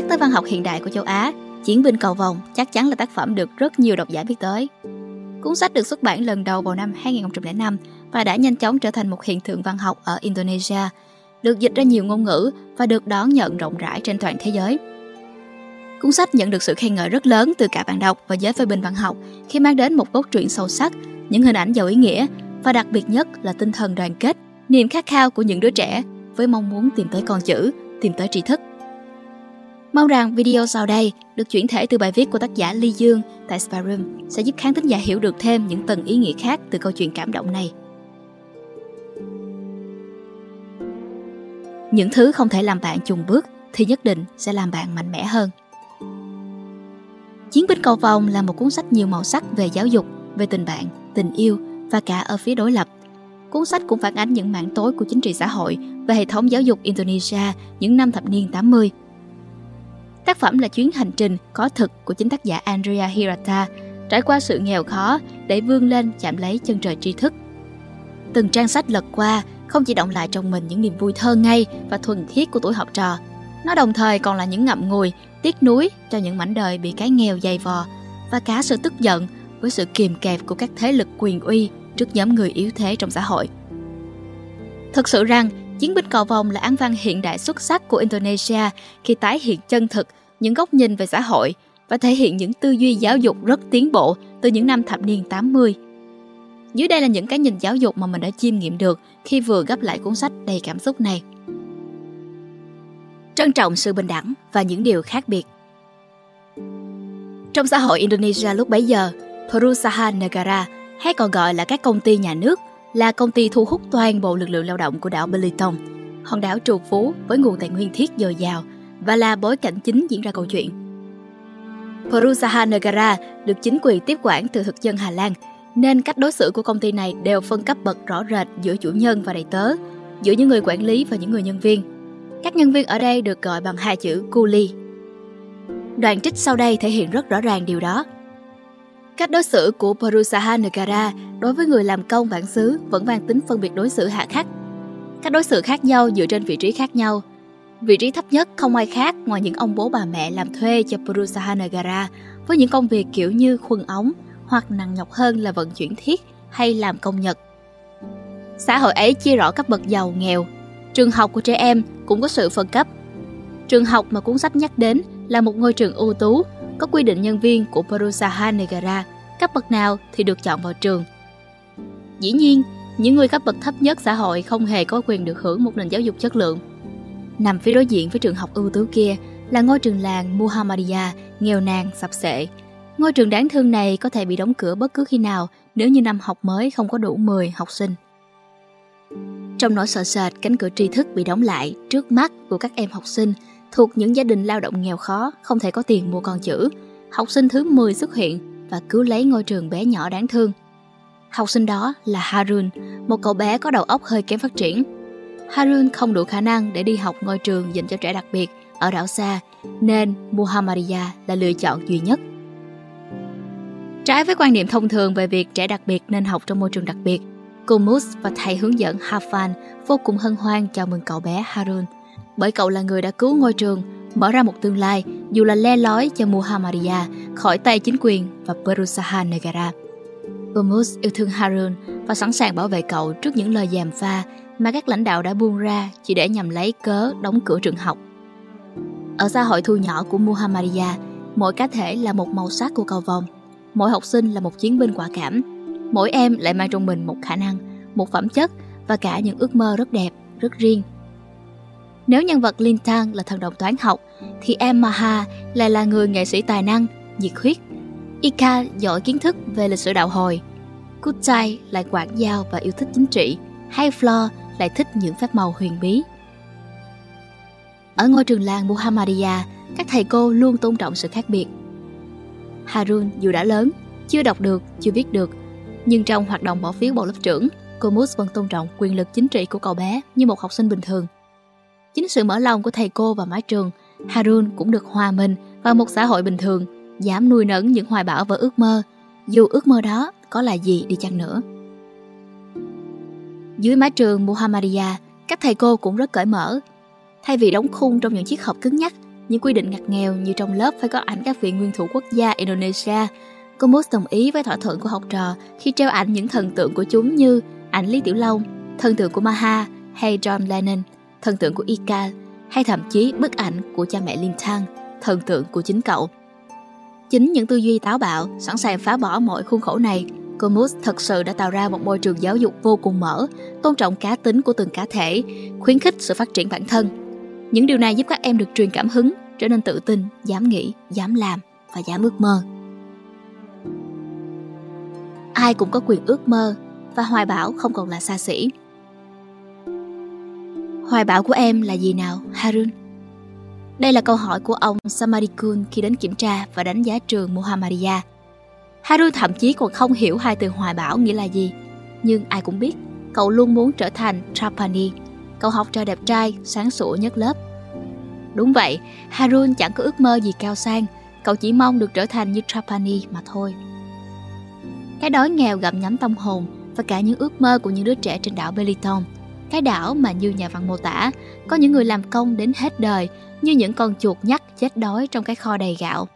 Nhắc tới văn học hiện đại của châu Á, Chiến binh cầu vòng chắc chắn là tác phẩm được rất nhiều độc giả biết tới. Cuốn sách được xuất bản lần đầu vào năm 2005 và đã nhanh chóng trở thành một hiện tượng văn học ở Indonesia, được dịch ra nhiều ngôn ngữ và được đón nhận rộng rãi trên toàn thế giới. Cuốn sách nhận được sự khen ngợi rất lớn từ cả bạn đọc và giới phê bình văn học khi mang đến một cốt truyện sâu sắc, những hình ảnh giàu ý nghĩa và đặc biệt nhất là tinh thần đoàn kết, niềm khát khao của những đứa trẻ với mong muốn tìm tới con chữ, tìm tới tri thức. Mong rằng video sau đây được chuyển thể từ bài viết của tác giả Ly Dương tại Sparum sẽ giúp khán thính giả hiểu được thêm những tầng ý nghĩa khác từ câu chuyện cảm động này. Những thứ không thể làm bạn chùng bước thì nhất định sẽ làm bạn mạnh mẽ hơn. Chiến binh cầu vòng là một cuốn sách nhiều màu sắc về giáo dục, về tình bạn, tình yêu và cả ở phía đối lập. Cuốn sách cũng phản ánh những mảng tối của chính trị xã hội và hệ thống giáo dục Indonesia những năm thập niên 80 Tác phẩm là chuyến hành trình có thực của chính tác giả Andrea Hirata, trải qua sự nghèo khó để vươn lên chạm lấy chân trời tri thức. Từng trang sách lật qua không chỉ động lại trong mình những niềm vui thơ ngây và thuần khiết của tuổi học trò, nó đồng thời còn là những ngậm ngùi, tiếc nuối cho những mảnh đời bị cái nghèo dày vò và cả sự tức giận với sự kiềm kẹp của các thế lực quyền uy trước nhóm người yếu thế trong xã hội. Thực sự rằng, Chiến binh cầu vòng là án văn hiện đại xuất sắc của Indonesia khi tái hiện chân thực những góc nhìn về xã hội và thể hiện những tư duy giáo dục rất tiến bộ từ những năm thập niên 80. Dưới đây là những cái nhìn giáo dục mà mình đã chiêm nghiệm được khi vừa gấp lại cuốn sách đầy cảm xúc này. Trân trọng sự bình đẳng và những điều khác biệt. Trong xã hội Indonesia lúc bấy giờ, Perusahaan Negara hay còn gọi là các công ty nhà nước là công ty thu hút toàn bộ lực lượng lao động của đảo Belitung, hòn đảo trù phú với nguồn tài nguyên thiết dồi dào và là bối cảnh chính diễn ra câu chuyện. Perusaha Negara được chính quyền tiếp quản từ thực dân Hà Lan, nên cách đối xử của công ty này đều phân cấp bậc rõ rệt giữa chủ nhân và đầy tớ, giữa những người quản lý và những người nhân viên. Các nhân viên ở đây được gọi bằng hai chữ "Kuli". Đoạn trích sau đây thể hiện rất rõ ràng điều đó. Cách đối xử của Purusaha Nagara đối với người làm công bản xứ vẫn mang tính phân biệt đối xử hạ khắc. Các đối xử khác nhau dựa trên vị trí khác nhau. Vị trí thấp nhất không ai khác ngoài những ông bố bà mẹ làm thuê cho Purusaha Nagara với những công việc kiểu như khuân ống hoặc nặng nhọc hơn là vận chuyển thiết hay làm công nhật. Xã hội ấy chia rõ các bậc giàu nghèo. Trường học của trẻ em cũng có sự phân cấp. Trường học mà cuốn sách nhắc đến là một ngôi trường ưu tú có quy định nhân viên của Perusaha Negara cấp bậc nào thì được chọn vào trường. Dĩ nhiên, những người cấp bậc thấp nhất xã hội không hề có quyền được hưởng một nền giáo dục chất lượng. Nằm phía đối diện với trường học ưu tú kia là ngôi trường làng Muhammadiyah nghèo nàn, sập sệ. Ngôi trường đáng thương này có thể bị đóng cửa bất cứ khi nào nếu như năm học mới không có đủ 10 học sinh. Trong nỗi sợ sệt cánh cửa tri thức bị đóng lại trước mắt của các em học sinh thuộc những gia đình lao động nghèo khó, không thể có tiền mua con chữ. Học sinh thứ 10 xuất hiện và cứu lấy ngôi trường bé nhỏ đáng thương. Học sinh đó là Harun, một cậu bé có đầu óc hơi kém phát triển. Harun không đủ khả năng để đi học ngôi trường dành cho trẻ đặc biệt ở đảo xa, nên Muhammadiyah là lựa chọn duy nhất. Trái với quan niệm thông thường về việc trẻ đặc biệt nên học trong môi trường đặc biệt, cô Mus và thầy hướng dẫn Hafan vô cùng hân hoan chào mừng cậu bé Harun – bởi cậu là người đã cứu ngôi trường, mở ra một tương lai dù là le lói cho Muhammadiyah khỏi tay chính quyền và Perusaha Negara. Umus yêu thương Harun và sẵn sàng bảo vệ cậu trước những lời giàm pha mà các lãnh đạo đã buông ra chỉ để nhằm lấy cớ đóng cửa trường học. Ở xã hội thu nhỏ của Muhammadiyah, mỗi cá thể là một màu sắc của cầu vòng, mỗi học sinh là một chiến binh quả cảm, mỗi em lại mang trong mình một khả năng, một phẩm chất và cả những ước mơ rất đẹp, rất riêng nếu nhân vật Lin Tang là thần đồng toán học, thì em Maha lại là người nghệ sĩ tài năng, nhiệt huyết. Ika giỏi kiến thức về lịch sử đạo hồi. Kutai lại quảng giao và yêu thích chính trị, hay Flo lại thích những phép màu huyền bí. Ở ngôi trường làng Muhammadiyah, các thầy cô luôn tôn trọng sự khác biệt. Harun dù đã lớn, chưa đọc được, chưa viết được, nhưng trong hoạt động bỏ phiếu bầu lớp trưởng, cô Moose vẫn tôn trọng quyền lực chính trị của cậu bé như một học sinh bình thường. Chính sự mở lòng của thầy cô và mái trường, Harun cũng được hòa mình vào một xã hội bình thường, dám nuôi nấng những hoài bão và ước mơ, dù ước mơ đó có là gì đi chăng nữa. Dưới mái trường Muhammadiyah, các thầy cô cũng rất cởi mở. Thay vì đóng khung trong những chiếc hộp cứng nhắc, những quy định ngặt nghèo như trong lớp phải có ảnh các vị nguyên thủ quốc gia Indonesia. cô Mus đồng ý với thỏa thuận của học trò khi treo ảnh những thần tượng của chúng như ảnh Lý Tiểu Long, thần tượng của Maha hay John Lennon, thần tượng của Ika hay thậm chí bức ảnh của cha mẹ Linh Thang, thần tượng của chính cậu. Chính những tư duy táo bạo, sẵn sàng phá bỏ mọi khuôn khổ này, Comus thật sự đã tạo ra một môi trường giáo dục vô cùng mở, tôn trọng cá tính của từng cá thể, khuyến khích sự phát triển bản thân. Những điều này giúp các em được truyền cảm hứng, trở nên tự tin, dám nghĩ, dám làm và dám ước mơ. Ai cũng có quyền ước mơ và hoài bão không còn là xa xỉ. Hoài bão của em là gì nào, Harun? Đây là câu hỏi của ông Samadikun khi đến kiểm tra và đánh giá trường Muhammadiyah. Harun thậm chí còn không hiểu hai từ hoài bão nghĩa là gì. Nhưng ai cũng biết, cậu luôn muốn trở thành Trapani, cậu học trò đẹp trai, sáng sủa nhất lớp. Đúng vậy, Harun chẳng có ước mơ gì cao sang, cậu chỉ mong được trở thành như Trapani mà thôi. Cái đói nghèo gặm nhắm tâm hồn và cả những ước mơ của những đứa trẻ trên đảo Beliton. Cái đảo mà như nhà văn mô tả, có những người làm công đến hết đời như những con chuột nhắt chết đói trong cái kho đầy gạo.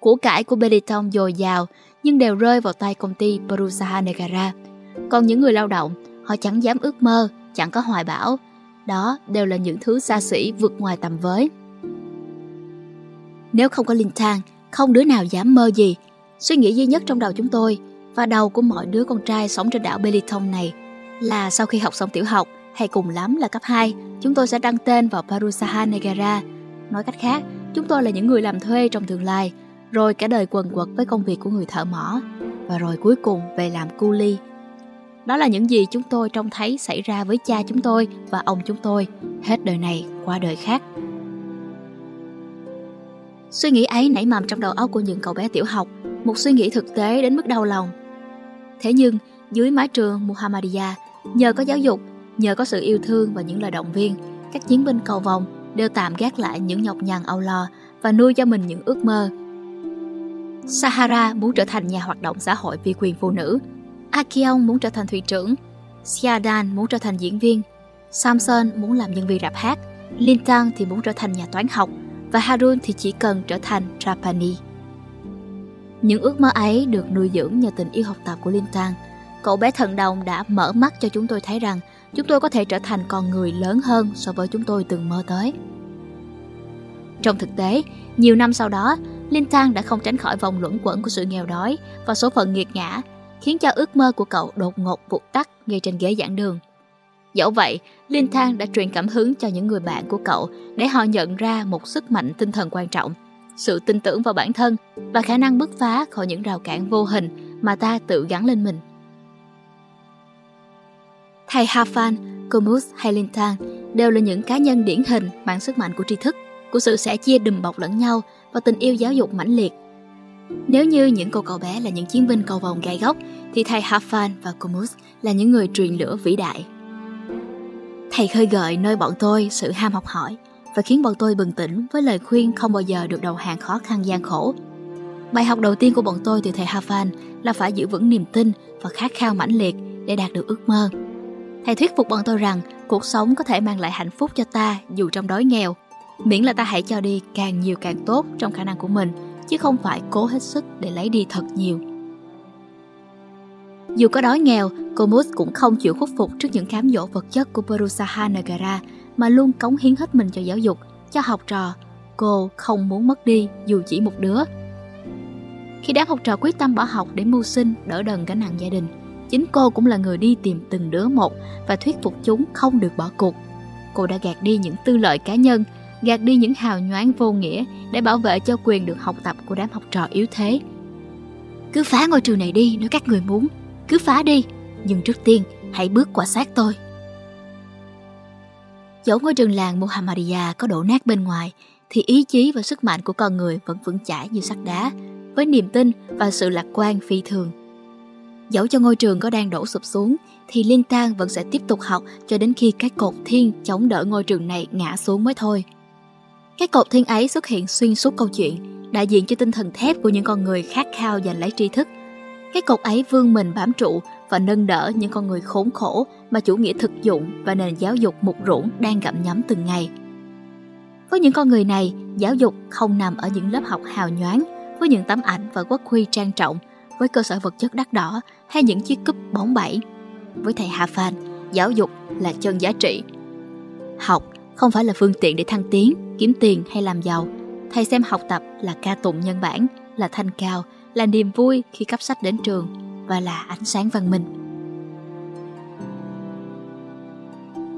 Của cải của Beliton dồi dào nhưng đều rơi vào tay công ty Perusaha Negara. Còn những người lao động, họ chẳng dám ước mơ, chẳng có hoài bão. Đó đều là những thứ xa xỉ vượt ngoài tầm với. Nếu không có linh thang, không đứa nào dám mơ gì. Suy nghĩ duy nhất trong đầu chúng tôi và đầu của mọi đứa con trai sống trên đảo Beliton này là sau khi học xong tiểu học hay cùng lắm là cấp 2, chúng tôi sẽ đăng tên vào Parusaha Negara. Nói cách khác, chúng tôi là những người làm thuê trong tương lai, rồi cả đời quần quật với công việc của người thợ mỏ, và rồi cuối cùng về làm cu ly. Đó là những gì chúng tôi trông thấy xảy ra với cha chúng tôi và ông chúng tôi, hết đời này qua đời khác. Suy nghĩ ấy nảy mầm trong đầu óc của những cậu bé tiểu học, một suy nghĩ thực tế đến mức đau lòng. Thế nhưng, dưới mái trường Muhammadiyah, nhờ có giáo dục, nhờ có sự yêu thương và những lời động viên, các chiến binh cầu vòng đều tạm gác lại những nhọc nhằn âu lo và nuôi cho mình những ước mơ. Sahara muốn trở thành nhà hoạt động xã hội vì quyền phụ nữ, Akion muốn trở thành thủy trưởng, Siadan muốn trở thành diễn viên, Samson muốn làm nhân viên rap hát, Lintang thì muốn trở thành nhà toán học và Harun thì chỉ cần trở thành Trapani. Những ước mơ ấy được nuôi dưỡng nhờ tình yêu học tập của Lintang. Cậu bé thần đồng đã mở mắt cho chúng tôi thấy rằng chúng tôi có thể trở thành con người lớn hơn so với chúng tôi từng mơ tới. Trong thực tế, nhiều năm sau đó, Linh Thang đã không tránh khỏi vòng luẩn quẩn của sự nghèo đói và số phận nghiệt ngã, khiến cho ước mơ của cậu đột ngột vụt tắt ngay trên ghế giảng đường. Dẫu vậy, Linh Thang đã truyền cảm hứng cho những người bạn của cậu để họ nhận ra một sức mạnh tinh thần quan trọng, sự tin tưởng vào bản thân và khả năng bứt phá khỏi những rào cản vô hình mà ta tự gắn lên mình. Thầy Hafan, Comus hay Linh đều là những cá nhân điển hình mang sức mạnh của tri thức, của sự sẻ chia đùm bọc lẫn nhau và tình yêu giáo dục mãnh liệt. Nếu như những cô cậu bé là những chiến binh cầu vòng gai góc, thì thầy Hafan và Comus là những người truyền lửa vĩ đại. Thầy khơi gợi nơi bọn tôi sự ham học hỏi và khiến bọn tôi bừng tỉnh với lời khuyên không bao giờ được đầu hàng khó khăn gian khổ. Bài học đầu tiên của bọn tôi từ thầy Hafan là phải giữ vững niềm tin và khát khao mãnh liệt để đạt được ước mơ. Thầy thuyết phục bọn tôi rằng cuộc sống có thể mang lại hạnh phúc cho ta dù trong đói nghèo, miễn là ta hãy cho đi càng nhiều càng tốt trong khả năng của mình, chứ không phải cố hết sức để lấy đi thật nhiều. Dù có đói nghèo, cô Mus cũng không chịu khuất phục trước những cám dỗ vật chất của Perusaha Nagara mà luôn cống hiến hết mình cho giáo dục, cho học trò. Cô không muốn mất đi dù chỉ một đứa. Khi đám học trò quyết tâm bỏ học để mưu sinh, đỡ đần gánh nặng gia đình, chính cô cũng là người đi tìm từng đứa một và thuyết phục chúng không được bỏ cuộc. Cô đã gạt đi những tư lợi cá nhân, gạt đi những hào nhoáng vô nghĩa để bảo vệ cho quyền được học tập của đám học trò yếu thế. Cứ phá ngôi trường này đi nếu các người muốn, cứ phá đi, nhưng trước tiên hãy bước qua xác tôi. Dẫu ngôi trường làng Muhammadiyah có đổ nát bên ngoài, thì ý chí và sức mạnh của con người vẫn vững chãi như sắt đá, với niềm tin và sự lạc quan phi thường. Dẫu cho ngôi trường có đang đổ sụp xuống, thì Linh Tang vẫn sẽ tiếp tục học cho đến khi cái cột thiên chống đỡ ngôi trường này ngã xuống mới thôi. Cái cột thiên ấy xuất hiện xuyên suốt câu chuyện, đại diện cho tinh thần thép của những con người khát khao giành lấy tri thức. Cái cột ấy vươn mình bám trụ và nâng đỡ những con người khốn khổ mà chủ nghĩa thực dụng và nền giáo dục mục rũng đang gặm nhấm từng ngày. Với những con người này, giáo dục không nằm ở những lớp học hào nhoáng, với những tấm ảnh và quốc huy trang trọng, với cơ sở vật chất đắt đỏ hay những chiếc cúp bóng bẩy. Với thầy Hà Phan, giáo dục là chân giá trị. Học không phải là phương tiện để thăng tiến, kiếm tiền hay làm giàu. Thầy xem học tập là ca tụng nhân bản, là thanh cao, là niềm vui khi cấp sách đến trường và là ánh sáng văn minh.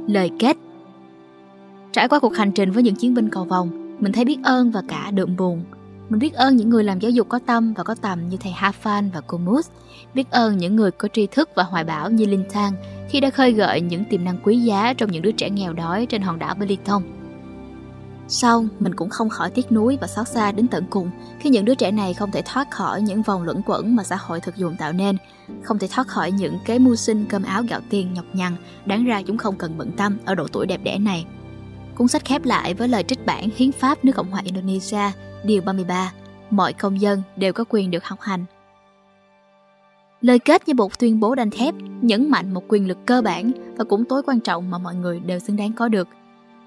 Lời kết Trải qua cuộc hành trình với những chiến binh cầu vòng, mình thấy biết ơn và cả đượm buồn. Mình biết ơn những người làm giáo dục có tâm và có tầm như thầy Hafan và cô Moose. Biết ơn những người có tri thức và hoài bão như Linh Thang khi đã khơi gợi những tiềm năng quý giá trong những đứa trẻ nghèo đói trên hòn đảo Belitung. Sau, mình cũng không khỏi tiếc nuối và xót xa đến tận cùng khi những đứa trẻ này không thể thoát khỏi những vòng luẩn quẩn mà xã hội thực dụng tạo nên, không thể thoát khỏi những kế mưu sinh cơm áo gạo tiền nhọc nhằn, đáng ra chúng không cần bận tâm ở độ tuổi đẹp đẽ này. Cuốn sách khép lại với lời trích bản Hiến pháp nước Cộng hòa Indonesia, điều 33, mọi công dân đều có quyền được học hành. Lời kết như một tuyên bố đanh thép, nhấn mạnh một quyền lực cơ bản và cũng tối quan trọng mà mọi người đều xứng đáng có được.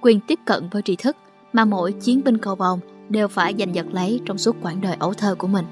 Quyền tiếp cận với tri thức mà mỗi chiến binh cầu vòng đều phải giành giật lấy trong suốt quãng đời ấu thơ của mình.